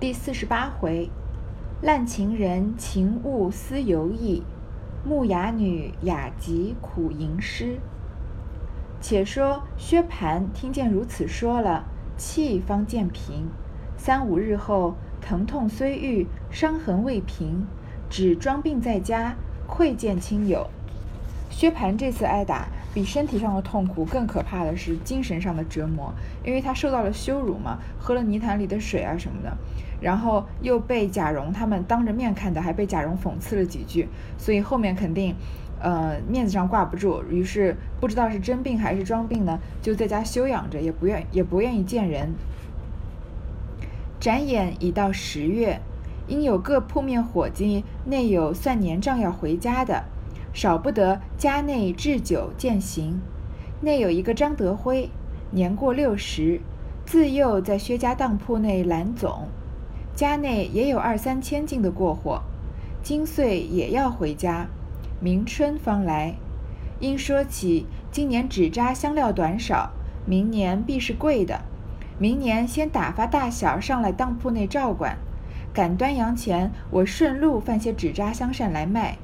第四十八回，滥情人情物思犹意，木哑女雅集苦吟诗。且说薛蟠听见如此说了，气方渐平。三五日后，疼痛虽愈，伤痕未平，只装病在家，窥见亲友。薛蟠这次挨打，比身体上的痛苦更可怕的是精神上的折磨，因为他受到了羞辱嘛，喝了泥潭里的水啊什么的，然后又被贾蓉他们当着面看的，还被贾蓉讽刺了几句，所以后面肯定，呃，面子上挂不住，于是不知道是真病还是装病呢，就在家休养着，也不愿也不愿意见人。转眼已到十月，因有各铺面伙计内有算年账要回家的。少不得家内置酒饯行，内有一个张德辉，年过六十，自幼在薛家当铺内揽总，家内也有二三千斤的过货，今岁也要回家，明春方来。因说起今年纸扎香料短少，明年必是贵的，明年先打发大小上来当铺内照管，赶端阳前我顺路贩些纸扎香扇来卖。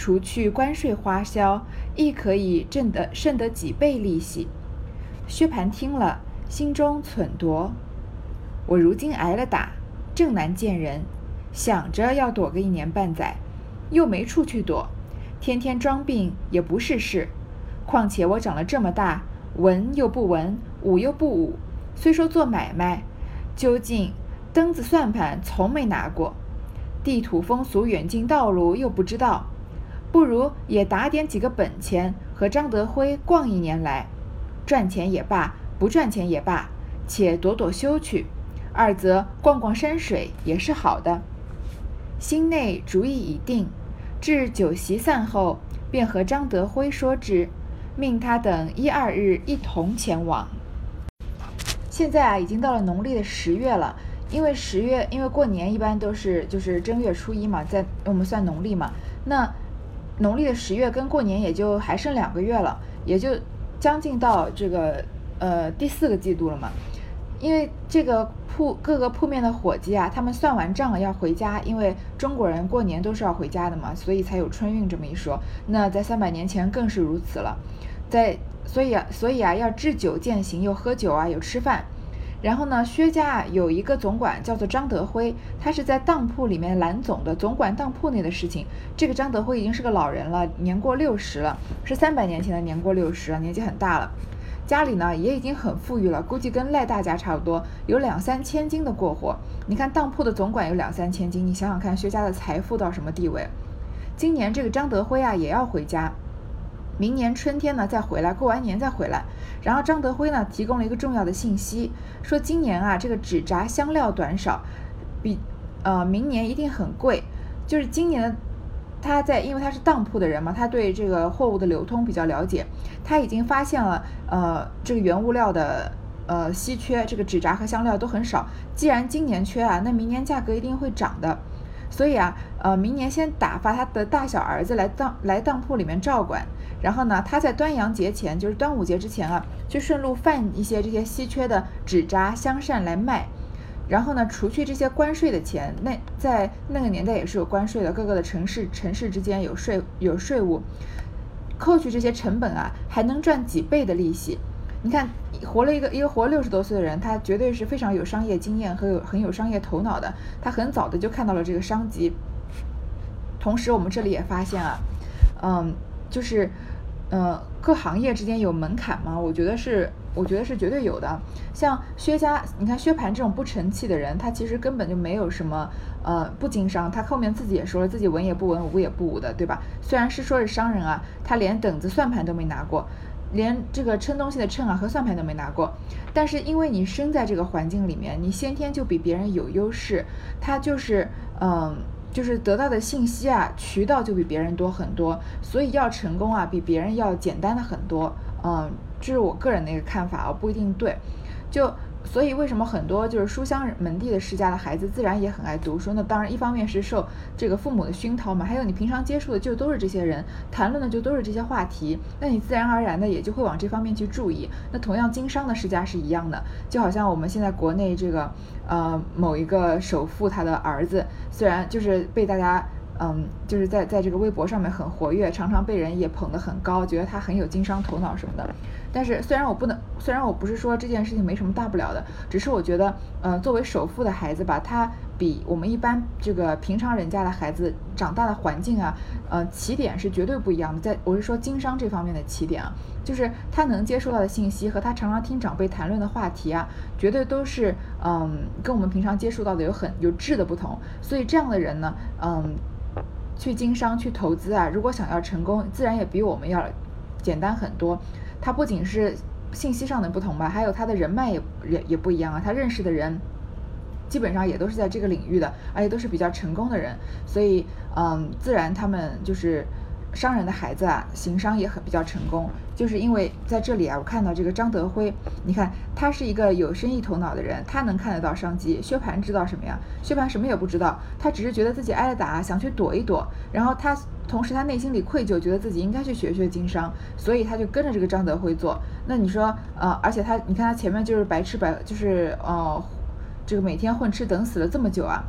除去关税花销，亦可以挣得剩得几倍利息。薛蟠听了，心中忖度：我如今挨了打，正难见人，想着要躲个一年半载，又没处去躲，天天装病也不是事。况且我长了这么大，文又不文，武又不武，虽说做买卖，究竟灯子算盘从没拿过，地土风俗远近道路又不知道。不如也打点几个本钱，和张德辉逛一年来，赚钱也罢，不赚钱也罢，且躲躲休去。二则逛逛山水也是好的。心内主意已定，至酒席散后，便和张德辉说之，命他等一二日一同前往。现在啊，已经到了农历的十月了，因为十月，因为过年一般都是就是正月初一嘛，在我们算农历嘛，那。农历的十月跟过年也就还剩两个月了，也就将近到这个呃第四个季度了嘛。因为这个铺各个铺面的伙计啊，他们算完账了要回家，因为中国人过年都是要回家的嘛，所以才有春运这么一说。那在三百年前更是如此了，在所以啊，所以啊，要置酒饯行，又喝酒啊，有吃饭。然后呢，薛家啊有一个总管叫做张德辉，他是在当铺里面揽总的，总管当铺内的事情。这个张德辉已经是个老人了，年过六十了，是三百年前的年过六十了，年纪很大了。家里呢也已经很富裕了，估计跟赖大家差不多，有两三千金的过活。你看当铺的总管有两三千金，你想想看薛家的财富到什么地位？今年这个张德辉啊也要回家。明年春天呢再回来，过完年再回来。然后张德辉呢提供了一个重要的信息，说今年啊这个纸扎香料短少，比呃明年一定很贵。就是今年他在，因为他是当铺的人嘛，他对这个货物的流通比较了解，他已经发现了呃这个原物料的呃稀缺，这个纸扎和香料都很少。既然今年缺啊，那明年价格一定会涨的。所以啊，呃，明年先打发他的大小儿子来当来当铺里面照管，然后呢，他在端阳节前，就是端午节之前啊，就顺路贩一些这些稀缺的纸扎香扇来卖，然后呢，除去这些关税的钱，那在那个年代也是有关税的，各个的城市城市之间有税有税务，扣去这些成本啊，还能赚几倍的利息。你看，活了一个一个活六十多岁的人，他绝对是非常有商业经验和有很有商业头脑的。他很早的就看到了这个商机。同时，我们这里也发现啊，嗯，就是，呃，各行业之间有门槛吗？我觉得是，我觉得是绝对有的。像薛家，你看薛蟠这种不成器的人，他其实根本就没有什么，呃，不经商。他后面自己也说了，自己文也不文，武也不武的，对吧？虽然是说是商人啊，他连等子算盘都没拿过。连这个称东西的秤啊和算盘都没拿过，但是因为你生在这个环境里面，你先天就比别人有优势，他就是嗯，就是得到的信息啊渠道就比别人多很多，所以要成功啊比别人要简单的很多，嗯，这是我个人的一个看法啊，不一定对。就所以为什么很多就是书香门第的世家的孩子自然也很爱读书？那当然，一方面是受这个父母的熏陶嘛，还有你平常接触的就都是这些人，谈论的就都是这些话题，那你自然而然的也就会往这方面去注意。那同样经商的世家是一样的，就好像我们现在国内这个呃某一个首富他的儿子，虽然就是被大家。嗯，就是在在这个微博上面很活跃，常常被人也捧得很高，觉得他很有经商头脑什么的。但是虽然我不能，虽然我不是说这件事情没什么大不了的，只是我觉得，呃，作为首富的孩子吧，他比我们一般这个平常人家的孩子长大的环境啊，呃，起点是绝对不一样的。在我是说经商这方面的起点啊，就是他能接受到的信息和他常常听长辈谈论的话题啊，绝对都是嗯，跟我们平常接触到的有很有质的不同。所以这样的人呢，嗯。去经商去投资啊，如果想要成功，自然也比我们要简单很多。他不仅是信息上的不同吧，还有他的人脉也也也不一样啊。他认识的人基本上也都是在这个领域的，而且都是比较成功的人，所以嗯，自然他们就是。商人的孩子啊，行商也很比较成功，就是因为在这里啊，我看到这个张德辉，你看他是一个有生意头脑的人，他能看得到商机。薛蟠知道什么呀？薛蟠什么也不知道，他只是觉得自己挨了打，想去躲一躲。然后他同时他内心里愧疚，觉得自己应该去学学经商，所以他就跟着这个张德辉做。那你说，呃，而且他，你看他前面就是白吃白，就是呃，这个每天混吃等死了这么久啊，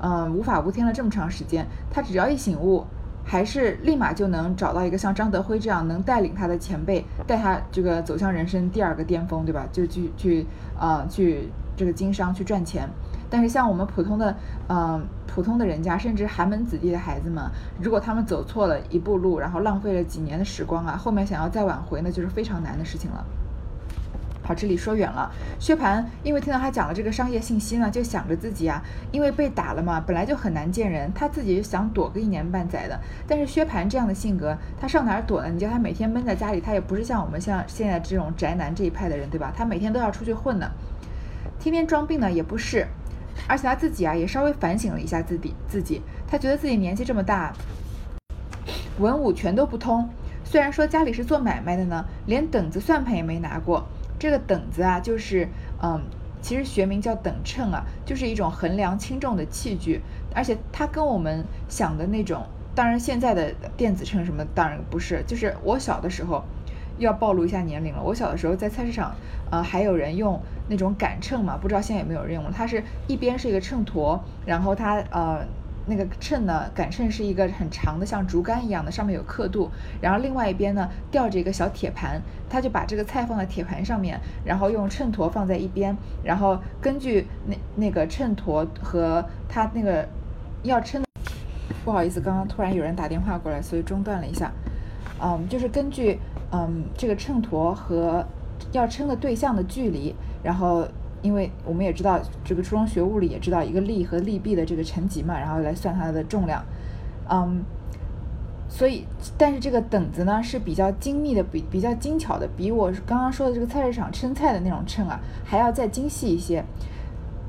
嗯，无法无天了这么长时间，他只要一醒悟。还是立马就能找到一个像张德辉这样能带领他的前辈，带他这个走向人生第二个巅峰，对吧？就去去啊，去这个经商去赚钱。但是像我们普通的，嗯，普通的人家，甚至寒门子弟的孩子们，如果他们走错了一步路，然后浪费了几年的时光啊，后面想要再挽回，那就是非常难的事情了。好，这里说远了。薛蟠因为听到他讲了这个商业信息呢，就想着自己啊，因为被打了嘛，本来就很难见人，他自己就想躲个一年半载的。但是薛蟠这样的性格，他上哪儿躲呢？你叫他每天闷在家里，他也不是像我们像现在这种宅男这一派的人，对吧？他每天都要出去混呢，天天装病呢也不是。而且他自己啊，也稍微反省了一下自己，自己他觉得自己年纪这么大，文武全都不通。虽然说家里是做买卖的呢，连等子算盘也没拿过。这个等子啊，就是嗯，其实学名叫等秤啊，就是一种衡量轻重的器具，而且它跟我们想的那种，当然现在的电子秤什么当然不是，就是我小的时候，要暴露一下年龄了。我小的时候在菜市场，呃，还有人用那种杆秤嘛，不知道现在有没有人用。它是一边是一个秤砣，然后它呃。那个秤呢，杆秤是一个很长的，像竹竿一样的，上面有刻度。然后另外一边呢，吊着一个小铁盘，他就把这个菜放在铁盘上面，然后用秤砣放在一边，然后根据那那个秤砣和他那个要称。不好意思，刚刚突然有人打电话过来，所以中断了一下。嗯，就是根据嗯这个秤砣和要称的对象的距离，然后。因为我们也知道，这个初中学物理也知道一个力和力臂的这个乘积嘛，然后来算它的重量，嗯，所以，但是这个等子呢是比较精密的，比比较精巧的，比我刚刚说的这个菜市场称菜的那种秤啊还要再精细一些。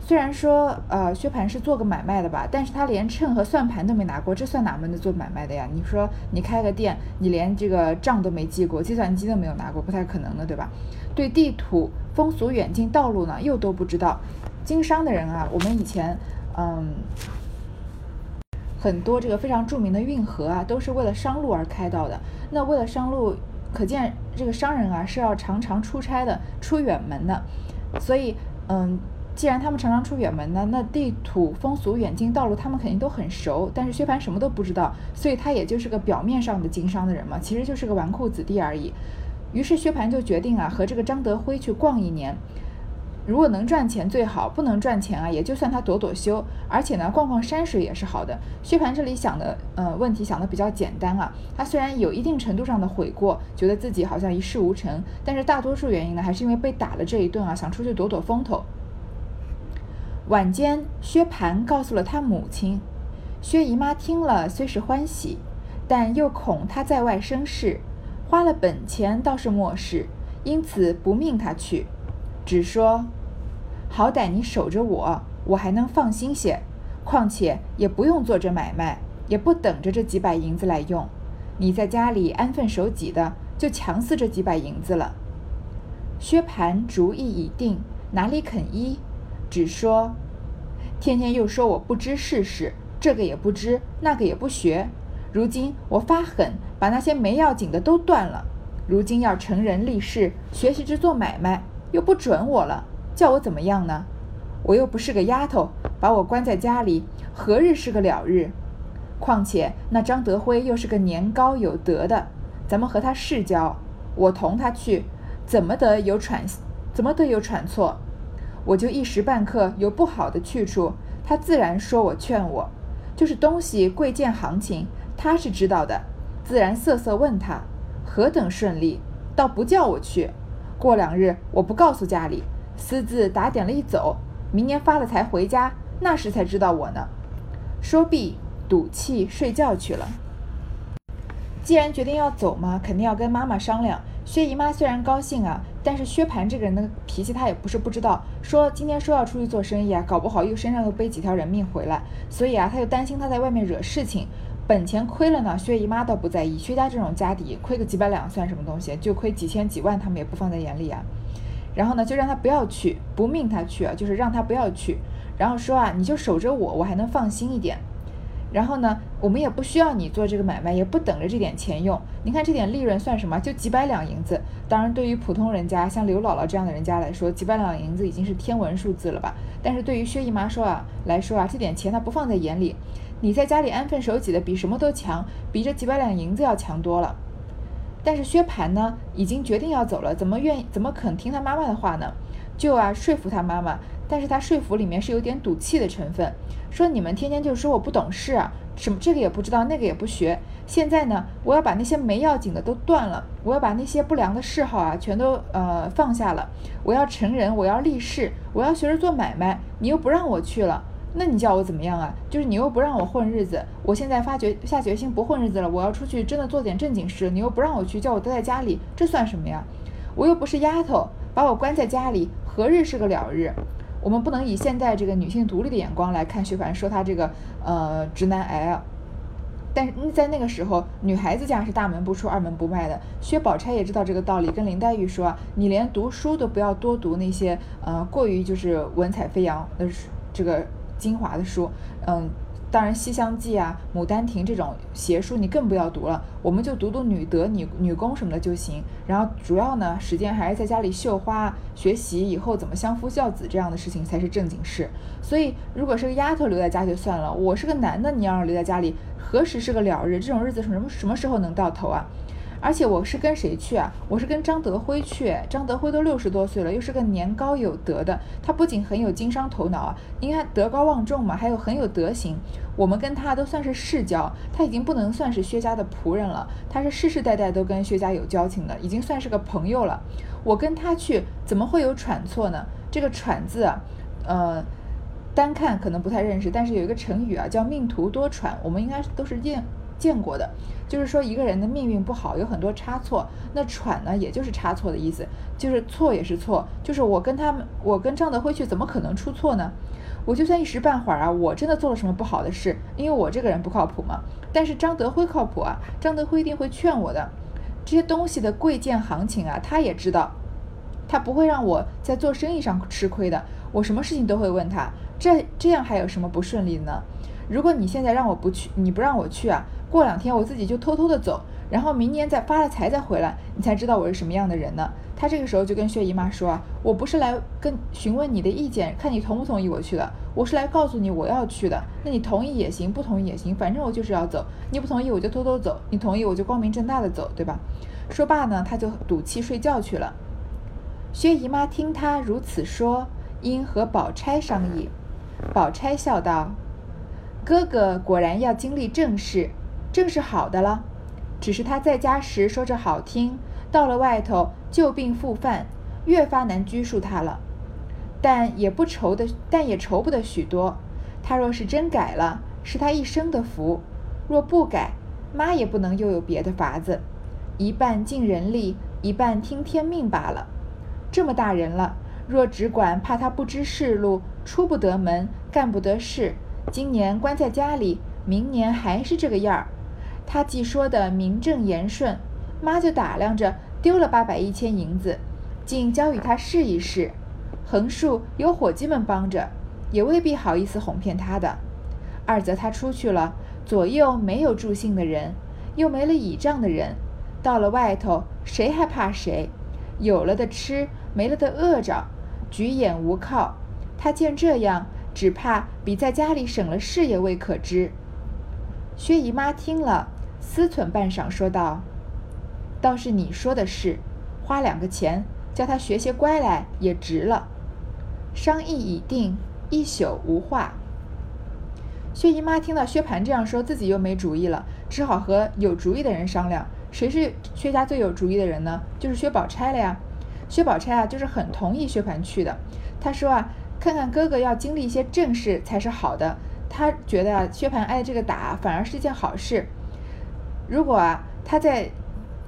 虽然说，呃，薛蟠是做个买卖的吧，但是他连秤和算盘都没拿过，这算哪门子做买卖的呀？你说你开个店，你连这个账都没记过，计算机都没有拿过，不太可能的，对吧？对地图、风俗、远近、道路呢，又都不知道。经商的人啊，我们以前，嗯，很多这个非常著名的运河啊，都是为了商路而开到的。那为了商路，可见这个商人啊是要常常出差的，出远门的。所以，嗯。既然他们常常出远门呢，那地土风俗、远近道路他们肯定都很熟。但是薛蟠什么都不知道，所以他也就是个表面上的经商的人嘛，其实就是个纨绔子弟而已。于是薛蟠就决定啊，和这个张德辉去逛一年。如果能赚钱最好，不能赚钱啊，也就算他躲躲休。而且呢，逛逛山水也是好的。薛蟠这里想的，呃，问题想的比较简单啊。他虽然有一定程度上的悔过，觉得自己好像一事无成，但是大多数原因呢，还是因为被打了这一顿啊，想出去躲躲风头。晚间，薛蟠告诉了他母亲。薛姨妈听了，虽是欢喜，但又恐他在外生事，花了本钱倒是莫事，因此不命他去，只说：“好歹你守着我，我还能放心些。况且也不用做这买卖，也不等着这几百银子来用。你在家里安分守己的，就强似这几百银子了。”薛蟠主意已定。哪里肯依，只说天天又说我不知世事，这个也不知，那个也不学。如今我发狠，把那些没要紧的都断了。如今要成人立事，学习着做买卖，又不准我了，叫我怎么样呢？我又不是个丫头，把我关在家里，何日是个了日？况且那张德辉又是个年高有德的，咱们和他世交，我同他去，怎么得有喘，怎么得有喘错？我就一时半刻有不好的去处，他自然说我劝我，就是东西贵贱行情。他是知道的，自然瑟瑟问他何等顺利，倒不叫我去。过两日我不告诉家里，私自打点了一走，明年发了财回家，那时才知道我呢。说毕，赌气睡觉去了。既然决定要走嘛，肯定要跟妈妈商量。薛姨妈虽然高兴啊，但是薛蟠这个人的脾气，他也不是不知道。说今天说要出去做生意啊，搞不好又身上又背几条人命回来，所以啊，他就担心他在外面惹事情。本钱亏了呢，薛姨妈倒不在意。薛家这种家底，亏个几百两算什么东西？就亏几千几万，他们也不放在眼里啊。然后呢，就让他不要去，不命他去啊，就是让他不要去。然后说啊，你就守着我，我还能放心一点。然后呢，我们也不需要你做这个买卖，也不等着这点钱用。你看这点利润算什么？就几百两银子。当然，对于普通人家，像刘姥姥这样的人家来说，几百两银子已经是天文数字了吧？但是对于薛姨妈说啊来说啊，这点钱她不放在眼里。你在家里安分守己的，比什么都强，比这几百两银子要强多了。但是薛蟠呢，已经决定要走了，怎么愿意，怎么肯听他妈妈的话呢？就啊，说服他妈妈，但是他说服里面是有点赌气的成分，说你们天天就说我不懂事啊，什么这个也不知道，那个也不学。现在呢，我要把那些没要紧的都断了，我要把那些不良的嗜好啊，全都呃放下了。我要成人，我要立事，我要学着做买卖。你又不让我去了。那你叫我怎么样啊？就是你又不让我混日子，我现在发决下决心不混日子了，我要出去真的做点正经事。你又不让我去，叫我待在家里，这算什么呀？我又不是丫头，把我关在家里，何日是个了日？我们不能以现在这个女性独立的眼光来看薛凡，说他这个呃直男癌啊。但是在那个时候，女孩子家是大门不出二门不迈的。薛宝钗也知道这个道理，跟林黛玉说，你连读书都不要多读那些呃过于就是文采飞扬的这个。精华的书，嗯，当然《西厢记》啊，《牡丹亭》这种邪书你更不要读了，我们就读读女德、女女工什么的就行。然后主要呢，时间还是在家里绣花、学习以后怎么相夫教子这样的事情才是正经事。所以，如果是个丫头留在家就算了，我是个男的，你要是留在家里，何时是个了日？这种日子什么什么时候能到头啊？而且我是跟谁去啊？我是跟张德辉去。张德辉都六十多岁了，又是个年高有德的。他不仅很有经商头脑啊，应该德高望重嘛，还有很有德行。我们跟他都算是世交，他已经不能算是薛家的仆人了，他是世世代代都跟薛家有交情的，已经算是个朋友了。我跟他去，怎么会有喘错呢？这个喘字啊，呃，单看可能不太认识，但是有一个成语啊，叫命途多舛，我们应该都是见见过的。就是说一个人的命运不好，有很多差错。那喘呢，也就是差错的意思，就是错也是错。就是我跟他们，我跟张德辉去，怎么可能出错呢？我就算一时半会儿啊，我真的做了什么不好的事，因为我这个人不靠谱嘛。但是张德辉靠谱啊，张德辉一定会劝我的。这些东西的贵贱行情啊，他也知道，他不会让我在做生意上吃亏的。我什么事情都会问他，这这样还有什么不顺利的呢？如果你现在让我不去，你不让我去啊？过两天我自己就偷偷的走，然后明年再发了财再回来，你才知道我是什么样的人呢？他这个时候就跟薛姨妈说啊，我不是来跟询问你的意见，看你同不同意我去的，我是来告诉你我要去的。那你同意也行，不同意也行，反正我就是要走。你不同意我就偷偷走，你同意我就光明正大的走，对吧？说罢呢，他就赌气睡觉去了。薛姨妈听他如此说，因和宝钗商议。宝钗笑道：“哥哥果然要经历正事。”正是好的了，只是他在家时说着好听，到了外头旧病复犯，越发难拘束他了。但也不愁的，但也愁不得许多。他若是真改了，是他一生的福；若不改，妈也不能又有别的法子。一半尽人力，一半听天命罢了。这么大人了，若只管怕他不知世路，出不得门，干不得事，今年关在家里，明年还是这个样儿。他既说的名正言顺，妈就打量着丢了八百一千银子，竟交与他试一试。横竖有伙计们帮着，也未必好意思哄骗他的。二则他出去了，左右没有助兴的人，又没了倚仗的人，到了外头，谁还怕谁？有了的吃，没了的饿着，举眼无靠。他见这样，只怕比在家里省了事也未可知。薛姨妈听了，思忖半晌，说道：“倒是你说的是，花两个钱叫他学些乖来，也值了。”商议已定，一宿无话。薛姨妈听到薛蟠这样说，自己又没主意了，只好和有主意的人商量。谁是薛家最有主意的人呢？就是薛宝钗了呀。薛宝钗啊，就是很同意薛蟠去的。他说啊，看看哥哥要经历一些正事才是好的。他觉得，薛蟠挨这个打反而是一件好事。如果啊，他在。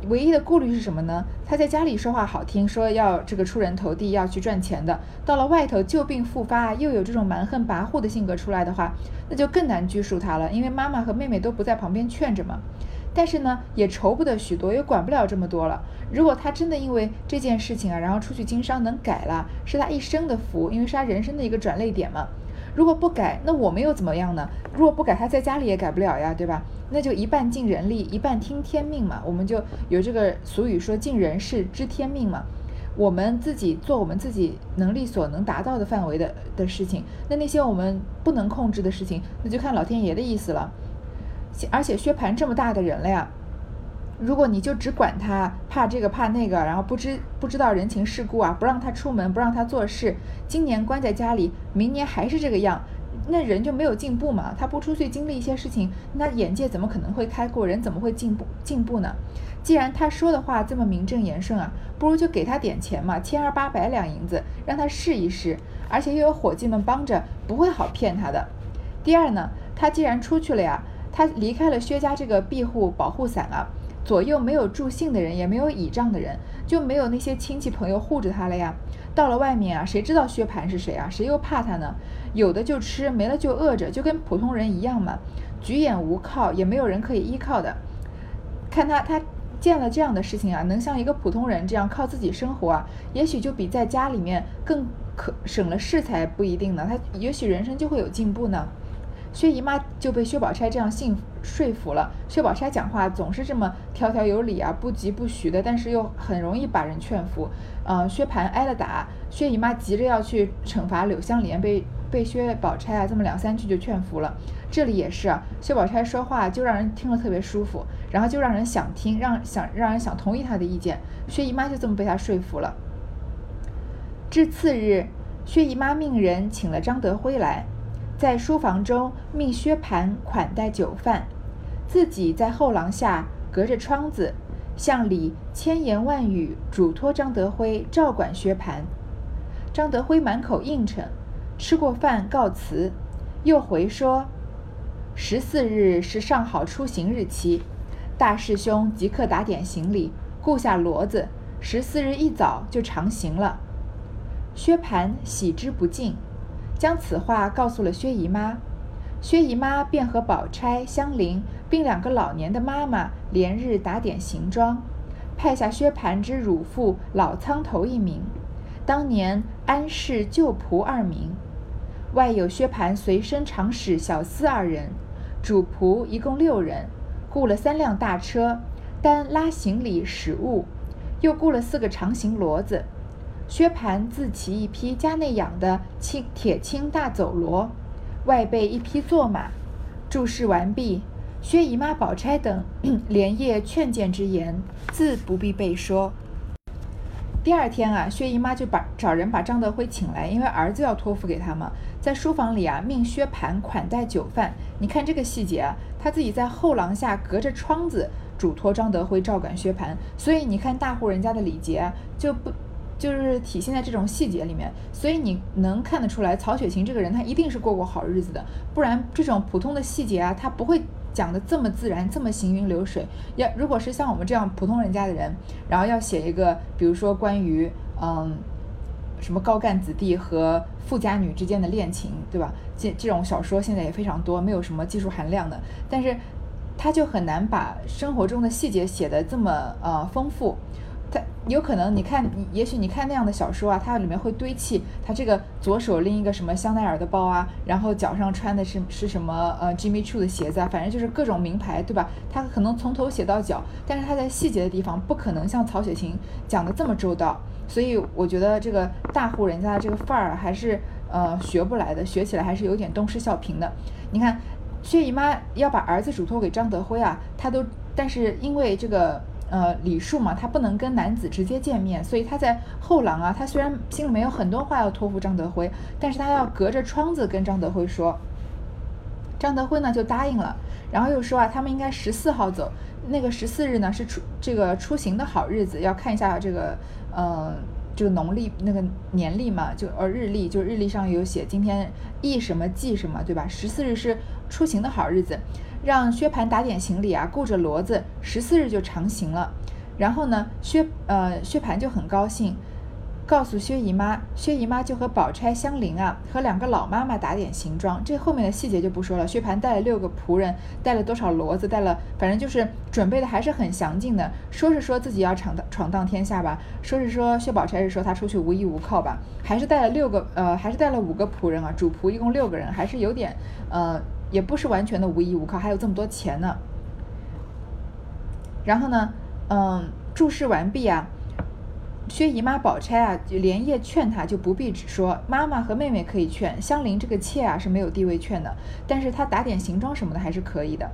唯一的顾虑是什么呢？他在家里说话好听，说要这个出人头地，要去赚钱的。到了外头旧病复发，又有这种蛮横跋扈的性格出来的话，那就更难拘束他了。因为妈妈和妹妹都不在旁边劝着嘛。但是呢，也愁不得许多，也管不了这么多了。如果他真的因为这件事情啊，然后出去经商能改了，是他一生的福，因为是他人生的一个转泪点嘛。如果不改，那我们又怎么样呢？如果不改，他在家里也改不了呀，对吧？那就一半尽人力，一半听天命嘛。我们就有这个俗语说“尽人事，知天命”嘛。我们自己做我们自己能力所能达到的范围的的事情，那那些我们不能控制的事情，那就看老天爷的意思了。而且薛蟠这么大的人了呀。如果你就只管他，怕这个怕那个，然后不知不知道人情世故啊，不让他出门，不让他做事，今年关在家里，明年还是这个样，那人就没有进步嘛。他不出去经历一些事情，那眼界怎么可能会开阔？人怎么会进步进步呢？既然他说的话这么名正言顺啊，不如就给他点钱嘛，千儿八百两银子，让他试一试，而且又有伙计们帮着，不会好骗他的。第二呢，他既然出去了呀，他离开了薛家这个庇护保护伞啊。左右没有助兴的人，也没有倚仗的人，就没有那些亲戚朋友护着他了呀。到了外面啊，谁知道薛蟠是谁啊？谁又怕他呢？有的就吃，没了就饿着，就跟普通人一样嘛。举眼无靠，也没有人可以依靠的。看他，他见了这样的事情啊，能像一个普通人这样靠自己生活啊，也许就比在家里面更可省了事才不一定呢。他也许人生就会有进步呢。薛姨妈就被薛宝钗这样信说服了。薛宝钗讲话总是这么条条有理啊，不疾不徐的，但是又很容易把人劝服。呃，薛蟠挨了打，薛姨妈急着要去惩罚柳湘莲，被被薛宝钗啊这么两三句就劝服了。这里也是，薛宝钗说话就让人听了特别舒服，然后就让人想听，让想让人想同意她的意见。薛姨妈就这么被她说服了。至次日，薛姨妈命人请了张德辉来。在书房中命薛蟠款待酒饭，自己在后廊下隔着窗子向里千言万语嘱托张德辉照管薛蟠。张德辉满口应承，吃过饭告辞，又回说：十四日是上好出行日期，大师兄即刻打点行李，雇下骡子，十四日一早就长行了。薛蟠喜之不尽。将此话告诉了薛姨妈，薛姨妈便和宝钗、香菱并两个老年的妈妈连日打点行装，派下薛蟠之乳父老苍头一名，当年安氏旧仆二名，外有薛蟠随身长使小厮二人，主仆一共六人，雇了三辆大车，单拉行李使物，又雇了四个长行骡子。薛蟠自骑一匹家内养的青铁青大走骡，外备一匹坐马。注释完毕。薛姨妈、宝钗等 连夜劝谏之言，自不必背说。第二天啊，薛姨妈就把找人把张德辉请来，因为儿子要托付给他嘛，在书房里啊，命薛蟠款待酒饭。你看这个细节啊，他自己在后廊下隔着窗子嘱托张德辉照管薛蟠，所以你看大户人家的礼节就不。就是体现在这种细节里面，所以你能看得出来，曹雪芹这个人他一定是过过好日子的，不然这种普通的细节啊，他不会讲的这么自然，这么行云流水。要如果是像我们这样普通人家的人，然后要写一个，比如说关于嗯什么高干子弟和富家女之间的恋情，对吧？这这种小说现在也非常多，没有什么技术含量的，但是他就很难把生活中的细节写得这么呃丰富。他有可能，你看，也许你看那样的小说啊，它里面会堆砌他这个左手拎一个什么香奈儿的包啊，然后脚上穿的是是什么呃 Jimmy Choo 的鞋子啊，反正就是各种名牌，对吧？他可能从头写到脚，但是他在细节的地方不可能像曹雪芹讲的这么周到，所以我觉得这个大户人家的这个范儿还是呃学不来的，学起来还是有点东施效颦的。你看，薛姨妈要把儿子嘱托给张德辉啊，他都，但是因为这个。呃，礼数嘛，他不能跟男子直接见面，所以他在后廊啊，他虽然心里面有很多话要托付张德辉，但是他要隔着窗子跟张德辉说。张德辉呢就答应了，然后又说啊，他们应该十四号走，那个十四日呢是出这个出行的好日子，要看一下这个呃这个农历那个年历嘛，就呃日历，就日历上有写今天易什么忌什么，对吧？十四日是出行的好日子。让薛蟠打点行李啊，顾着骡子，十四日就长行了。然后呢，薛呃薛蟠就很高兴，告诉薛姨妈，薛姨妈就和宝钗、香菱啊，和两个老妈妈打点行装。这后面的细节就不说了。薛蟠带了六个仆人，带了多少骡子，带了反正就是准备的还是很详尽的。说是说自己要闯荡闯荡天下吧，说是说薛宝钗是说她出去无依无靠吧，还是带了六个呃，还是带了五个仆人啊，主仆一共六个人，还是有点呃。也不是完全的无依无靠，还有这么多钱呢。然后呢，嗯，注释完毕啊，薛姨妈、宝钗啊，就连夜劝他，就不必只说妈妈和妹妹可以劝，香菱这个妾啊是没有地位劝的，但是她打点行装什么的还是可以的。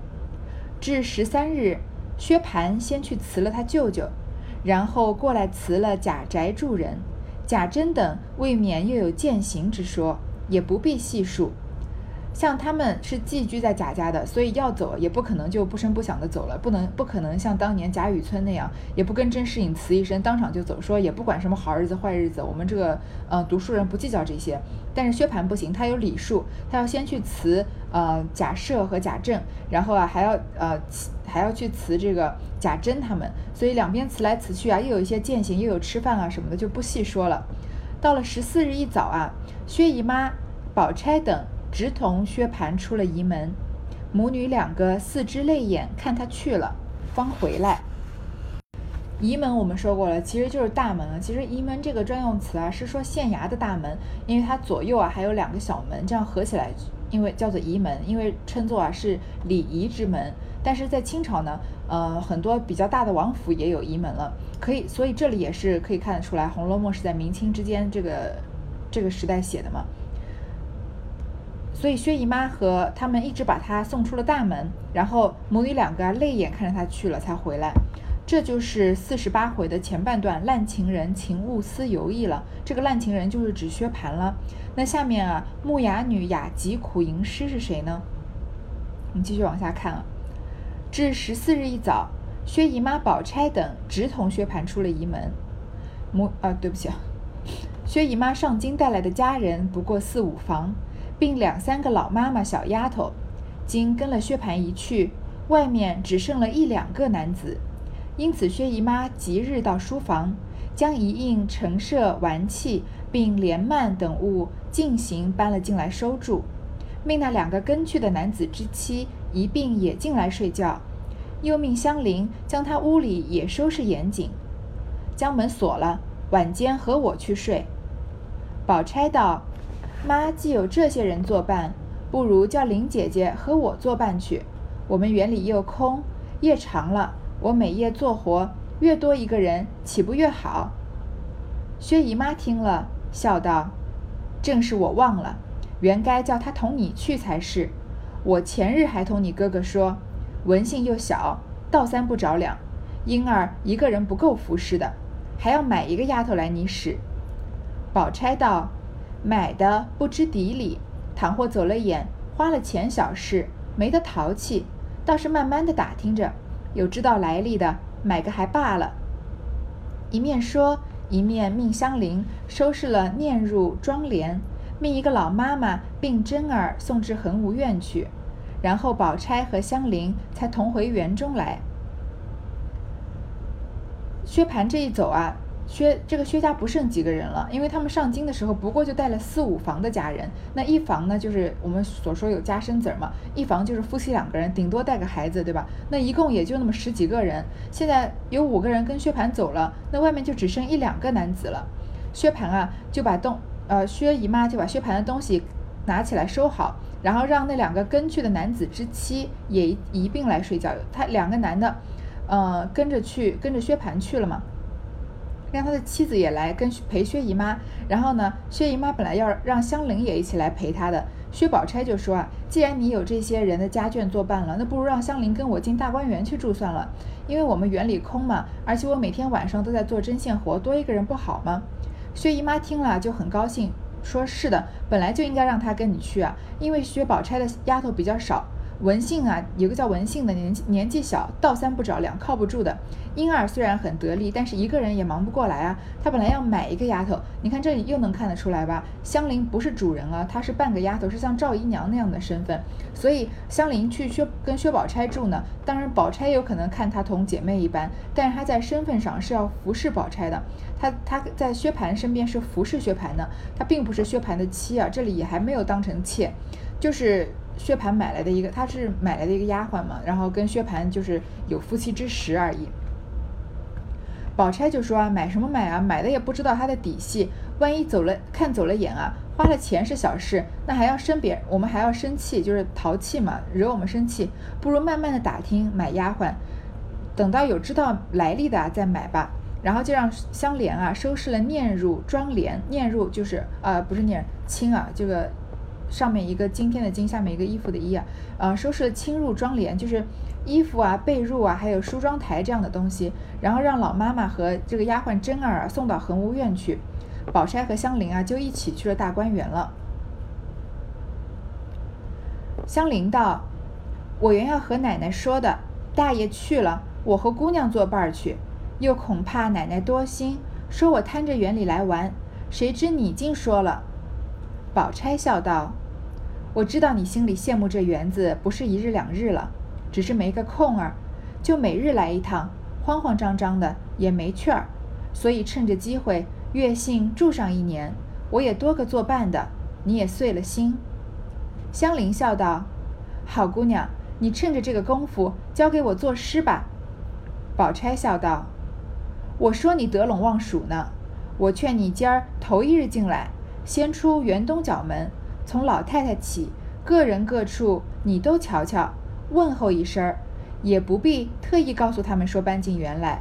至十三日，薛蟠先去辞了他舅舅，然后过来辞了贾宅住人，贾珍等未免又有践行之说，也不必细数。像他们是寄居在贾家的，所以要走也不可能就不声不响的走了，不能不可能像当年贾雨村那样，也不跟甄士隐辞一声，当场就走，说也不管什么好日子坏日子，我们这个呃读书人不计较这些。但是薛蟠不行，他有礼数，他要先去辞呃贾赦和贾政，然后啊还要呃还要去辞这个贾珍他们，所以两边辞来辞去啊，又有一些践行，又有吃饭啊什么的，就不细说了。到了十四日一早啊，薛姨妈、宝钗等。直同薛蟠出了仪门，母女两个四只泪眼看他去了，方回来。仪门我们说过了，其实就是大门啊。其实仪门这个专用词啊，是说县衙的大门，因为它左右啊还有两个小门，这样合起来，因为叫做仪门，因为称作啊是礼仪之门。但是在清朝呢，呃，很多比较大的王府也有仪门了，可以，所以这里也是可以看得出来，《红楼梦》是在明清之间这个这个时代写的嘛。所以薛姨妈和他们一直把她送出了大门，然后母女两个泪眼看着她去了才回来。这就是四十八回的前半段烂情人情物思游意了。这个烂情人就是指薛蟠了。那下面啊，木雅女雅集苦吟诗是谁呢？我们继续往下看啊。至十四日一早，薛姨妈、宝钗等直同薛蟠出了仪门。母啊，对不起啊，薛姨妈上京带来的家人不过四五房。并两三个老妈妈、小丫头，今跟了薛蟠一去，外面只剩了一两个男子，因此薛姨妈即日到书房，将一应陈设玩器并帘幔等物尽行搬了进来收住，命那两个跟去的男子之妻一并也进来睡觉，又命香菱将他屋里也收拾严谨，将门锁了，晚间和我去睡。宝钗道。妈既有这些人作伴，不如叫林姐姐和我作伴去。我们园里又空，夜长了，我每夜做活，越多一个人，岂不越好？薛姨妈听了，笑道：“正是我忘了，原该叫他同你去才是。我前日还同你哥哥说，文性又小，倒三不着两，因儿一个人不够服侍的，还要买一个丫头来你使。”宝钗道。买的不知底里，倘或走了眼，花了钱小事，没得淘气。倒是慢慢的打听着，有知道来历的，买个还罢了。一面说，一面命香菱收拾了念入妆帘，命一个老妈妈并真儿送至恒芜院去，然后宝钗和香菱才同回园中来。薛蟠这一走啊。薛这个薛家不剩几个人了，因为他们上京的时候不过就带了四五房的家人，那一房呢就是我们所说有家生子儿嘛，一房就是夫妻两个人，顶多带个孩子，对吧？那一共也就那么十几个人，现在有五个人跟薛蟠走了，那外面就只剩一两个男子了。薛蟠啊就把东呃薛姨妈就把薛蟠的东西拿起来收好，然后让那两个跟去的男子之妻也一并来睡觉，他两个男的。呃，跟着去，跟着薛蟠去了嘛，让他的妻子也来跟陪薛姨妈。然后呢，薛姨妈本来要让香菱也一起来陪她的，薛宝钗就说啊，既然你有这些人的家眷作伴了，那不如让香菱跟我进大观园去住算了，因为我们园里空嘛，而且我每天晚上都在做针线活，多一个人不好吗？薛姨妈听了就很高兴，说是的，本来就应该让她跟你去啊，因为薛宝钗的丫头比较少。文信啊，有个叫文信的，年纪年纪小，倒三不着两，靠不住的。英儿虽然很得力，但是一个人也忙不过来啊。他本来要买一个丫头，你看这里又能看得出来吧？香菱不是主人啊，她是半个丫头，是像赵姨娘那样的身份。所以香菱去薛跟薛宝钗住呢，当然宝钗有可能看她同姐妹一般，但是她在身份上是要服侍宝钗的。她她在薛蟠身边是服侍薛蟠的，她并不是薛蟠的妻啊，这里也还没有当成妾，就是。薛蟠买来的一个，他是买来的一个丫鬟嘛，然后跟薛蟠就是有夫妻之实而已。宝钗就说啊，买什么买啊，买的也不知道他的底细，万一走了看走了眼啊，花了钱是小事，那还要生别，我们还要生气，就是淘气嘛，惹我们生气，不如慢慢的打听买丫鬟，等到有知道来历的啊再买吧。然后就让香莲啊收拾了念入妆帘，念入就是呃不是念青啊这个。上面一个今天的今，下面一个衣服的衣啊，呃，收拾了侵入妆帘，就是衣服啊、被褥啊，还有梳妆台这样的东西，然后让老妈妈和这个丫鬟珍儿啊送到恒芜院去。宝钗和香菱啊就一起去了大观园了。香菱道：“我原要和奶奶说的，大爷去了，我和姑娘作伴去，又恐怕奶奶多心，说我贪着园里来玩，谁知你竟说了。”宝钗笑道。我知道你心里羡慕这园子不是一日两日了，只是没个空儿，就每日来一趟，慌慌张张的也没趣儿，所以趁着机会，月信住上一年，我也多个作伴的，你也碎了心。香菱笑道：“好姑娘，你趁着这个功夫交给我作诗吧。”宝钗笑道：“我说你得陇望蜀呢，我劝你今儿头一日进来，先出园东角门。”从老太太起，各人各处你都瞧瞧，问候一声儿，也不必特意告诉他们说搬进园来。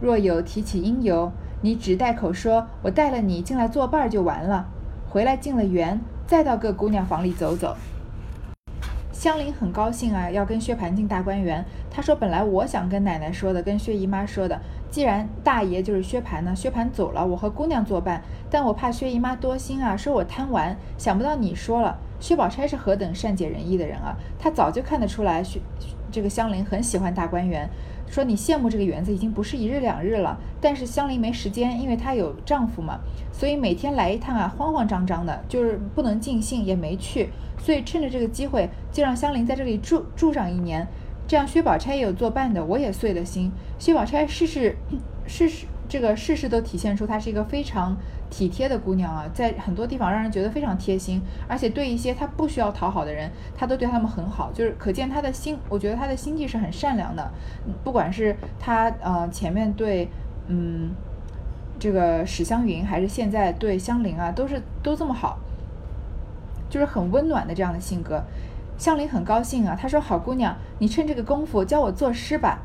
若有提起因由，你只带口说，我带了你进来作伴就完了。回来进了园，再到各姑娘房里走走。香菱很高兴啊，要跟薛蟠进大观园。她说：“本来我想跟奶奶说的，跟薛姨妈说的。既然大爷就是薛蟠呢，薛蟠走了，我和姑娘作伴。但我怕薛姨妈多心啊，说我贪玩。想不到你说了，薛宝钗是何等善解人意的人啊！她早就看得出来，薛这个香菱很喜欢大观园。说你羡慕这个园子已经不是一日两日了。但是香菱没时间，因为她有丈夫嘛，所以每天来一趟啊，慌慌张张的，就是不能尽兴，也没去。所以趁着这个机会，就让香菱在这里住住上一年。这样薛宝钗也有作伴的，我也碎了心。薛宝钗事事事事这个事事都体现出她是一个非常体贴的姑娘啊，在很多地方让人觉得非常贴心，而且对一些她不需要讨好的人，她都对他们很好，就是可见她的心，我觉得她的心地是很善良的。不管是她呃前面对嗯这个史湘云，还是现在对香菱啊，都是都这么好，就是很温暖的这样的性格。香菱很高兴啊，她说：“好姑娘，你趁这个功夫教我作诗吧。”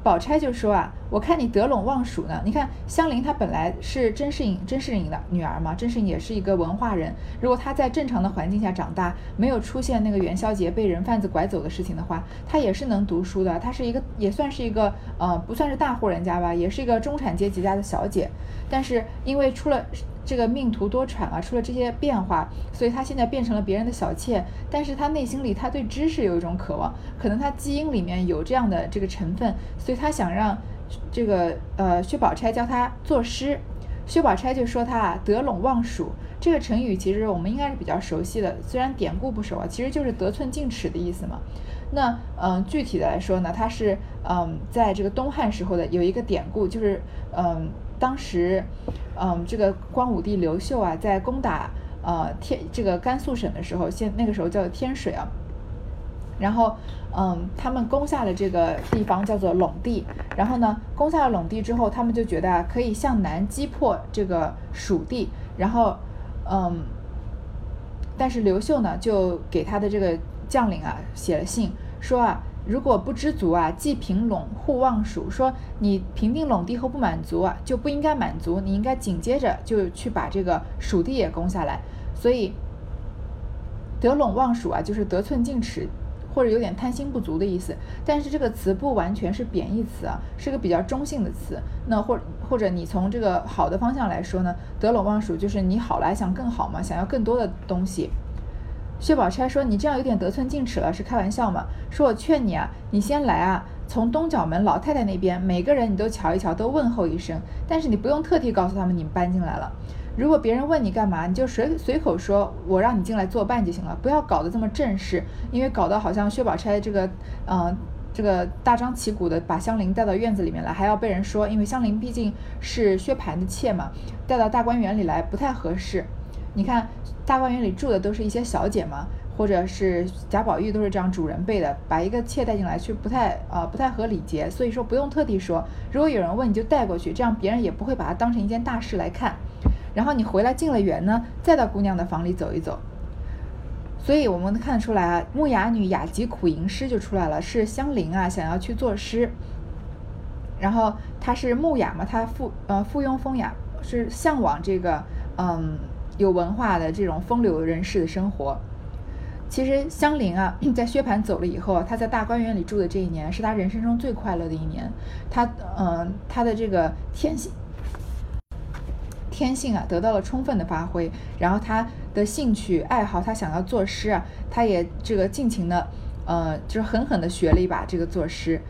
宝钗就说：“啊，我看你得陇望蜀呢。你看香菱她本来是甄士隐，甄士隐的女儿嘛，甄士隐也是一个文化人。如果她在正常的环境下长大，没有出现那个元宵节被人贩子拐走的事情的话，她也是能读书的。她是一个也算是一个呃，不算是大户人家吧，也是一个中产阶级家的小姐。但是因为出了……这个命途多舛啊，出了这些变化，所以他现在变成了别人的小妾。但是他内心里，他对知识有一种渴望，可能他基因里面有这样的这个成分，所以他想让这个呃薛宝钗教他作诗。薛宝钗就说他啊得陇望蜀这个成语，其实我们应该是比较熟悉的，虽然典故不熟啊，其实就是得寸进尺的意思嘛。那嗯，具体的来说呢，它是嗯在这个东汉时候的有一个典故，就是嗯。当时，嗯，这个光武帝刘秀啊，在攻打呃天这个甘肃省的时候，现那个时候叫天水啊。然后，嗯，他们攻下了这个地方叫做陇地。然后呢，攻下了陇地之后，他们就觉得，可以向南击破这个蜀地。然后，嗯，但是刘秀呢，就给他的这个将领啊写了信，说啊，如果不知足啊，既平陇护望蜀，说你平定陇地后不满足啊，就不应该满足，你应该紧接着就去把这个蜀地也攻下来。所以，得陇望蜀啊，就是得寸进尺。或者有点贪心不足的意思，但是这个词不完全是贬义词啊，是个比较中性的词。那或或者你从这个好的方向来说呢，得陇望蜀就是你好来想更好嘛，想要更多的东西。薛宝钗说：“你这样有点得寸进尺了，是开玩笑吗？”说：“我劝你啊，你先来啊，从东角门老太太那边，每个人你都瞧一瞧，都问候一声，但是你不用特地告诉他们你们搬进来了。”如果别人问你干嘛，你就随随口说，我让你进来作伴就行了，不要搞得这么正式，因为搞得好像薛宝钗这个，嗯，这个大张旗鼓的把香菱带到院子里面来，还要被人说，因为香菱毕竟是薛蟠的妾嘛，带到大观园里来不太合适。你看大观园里住的都是一些小姐嘛，或者是贾宝玉都是这样主人辈的，把一个妾带进来去不太呃不太合礼节，所以说不用特地说，如果有人问你就带过去，这样别人也不会把它当成一件大事来看。然后你回来进了园呢，再到姑娘的房里走一走。所以我们看得出来啊，木雅女雅集苦吟诗就出来了，是香菱啊想要去作诗。然后她是木雅嘛，她附呃附庸风雅，是向往这个嗯有文化的这种风流人士的生活。其实香菱啊，在薛蟠走了以后啊，她在大观园里住的这一年，是她人生中最快乐的一年。她嗯她的这个天性。天性啊，得到了充分的发挥，然后他的兴趣爱好，他想要作诗啊，他也这个尽情的，呃，就是狠狠的学了一把这个作诗。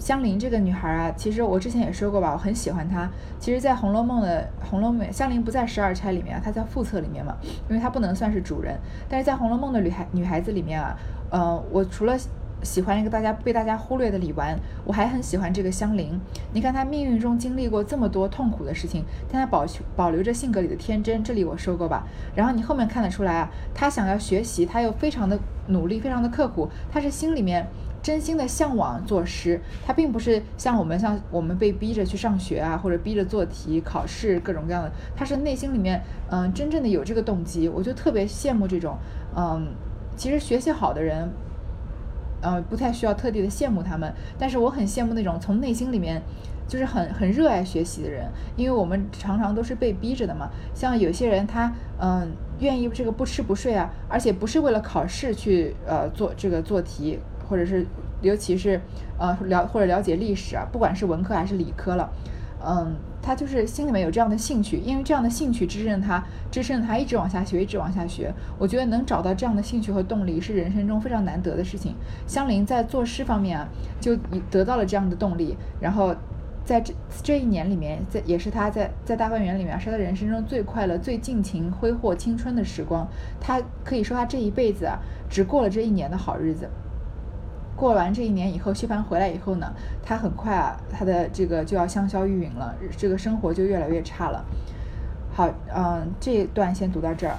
香菱这个女孩啊，其实我之前也说过吧，我很喜欢她。其实，在《红楼梦》的《红楼梦》，香菱不在十二钗里面，她在副册里面嘛，因为她不能算是主人。但是在《红楼梦》的女孩女孩子里面啊，呃，我除了。喜欢一个大家被大家忽略的李纨，我还很喜欢这个香菱。你看她命运中经历过这么多痛苦的事情，但她保保留着性格里的天真，这里我说过吧。然后你后面看得出来啊，她想要学习，她又非常的努力，非常的刻苦，她是心里面真心的向往做诗，他并不是像我们像我们被逼着去上学啊，或者逼着做题考试各种各样的，他是内心里面嗯真正的有这个动机，我就特别羡慕这种嗯，其实学习好的人。呃，不太需要特地的羡慕他们，但是我很羡慕那种从内心里面就是很很热爱学习的人，因为我们常常都是被逼着的嘛。像有些人他嗯愿意这个不吃不睡啊，而且不是为了考试去呃做这个做题，或者是尤其是呃了或者了解历史啊，不管是文科还是理科了，嗯。他就是心里面有这样的兴趣，因为这样的兴趣支撑他，支撑他一直往下学，一直往下学。我觉得能找到这样的兴趣和动力是人生中非常难得的事情。香菱在作诗方面啊，就得到了这样的动力。然后在这这一年里面，在也是他在在大观园里面是他人生中最快乐、最尽情挥霍青春的时光。他可以说他这一辈子啊，只过了这一年的好日子。过完这一年以后，薛蟠回来以后呢，他很快啊，他的这个就要香消玉殒了，这个生活就越来越差了。好，嗯，这段先读到这儿。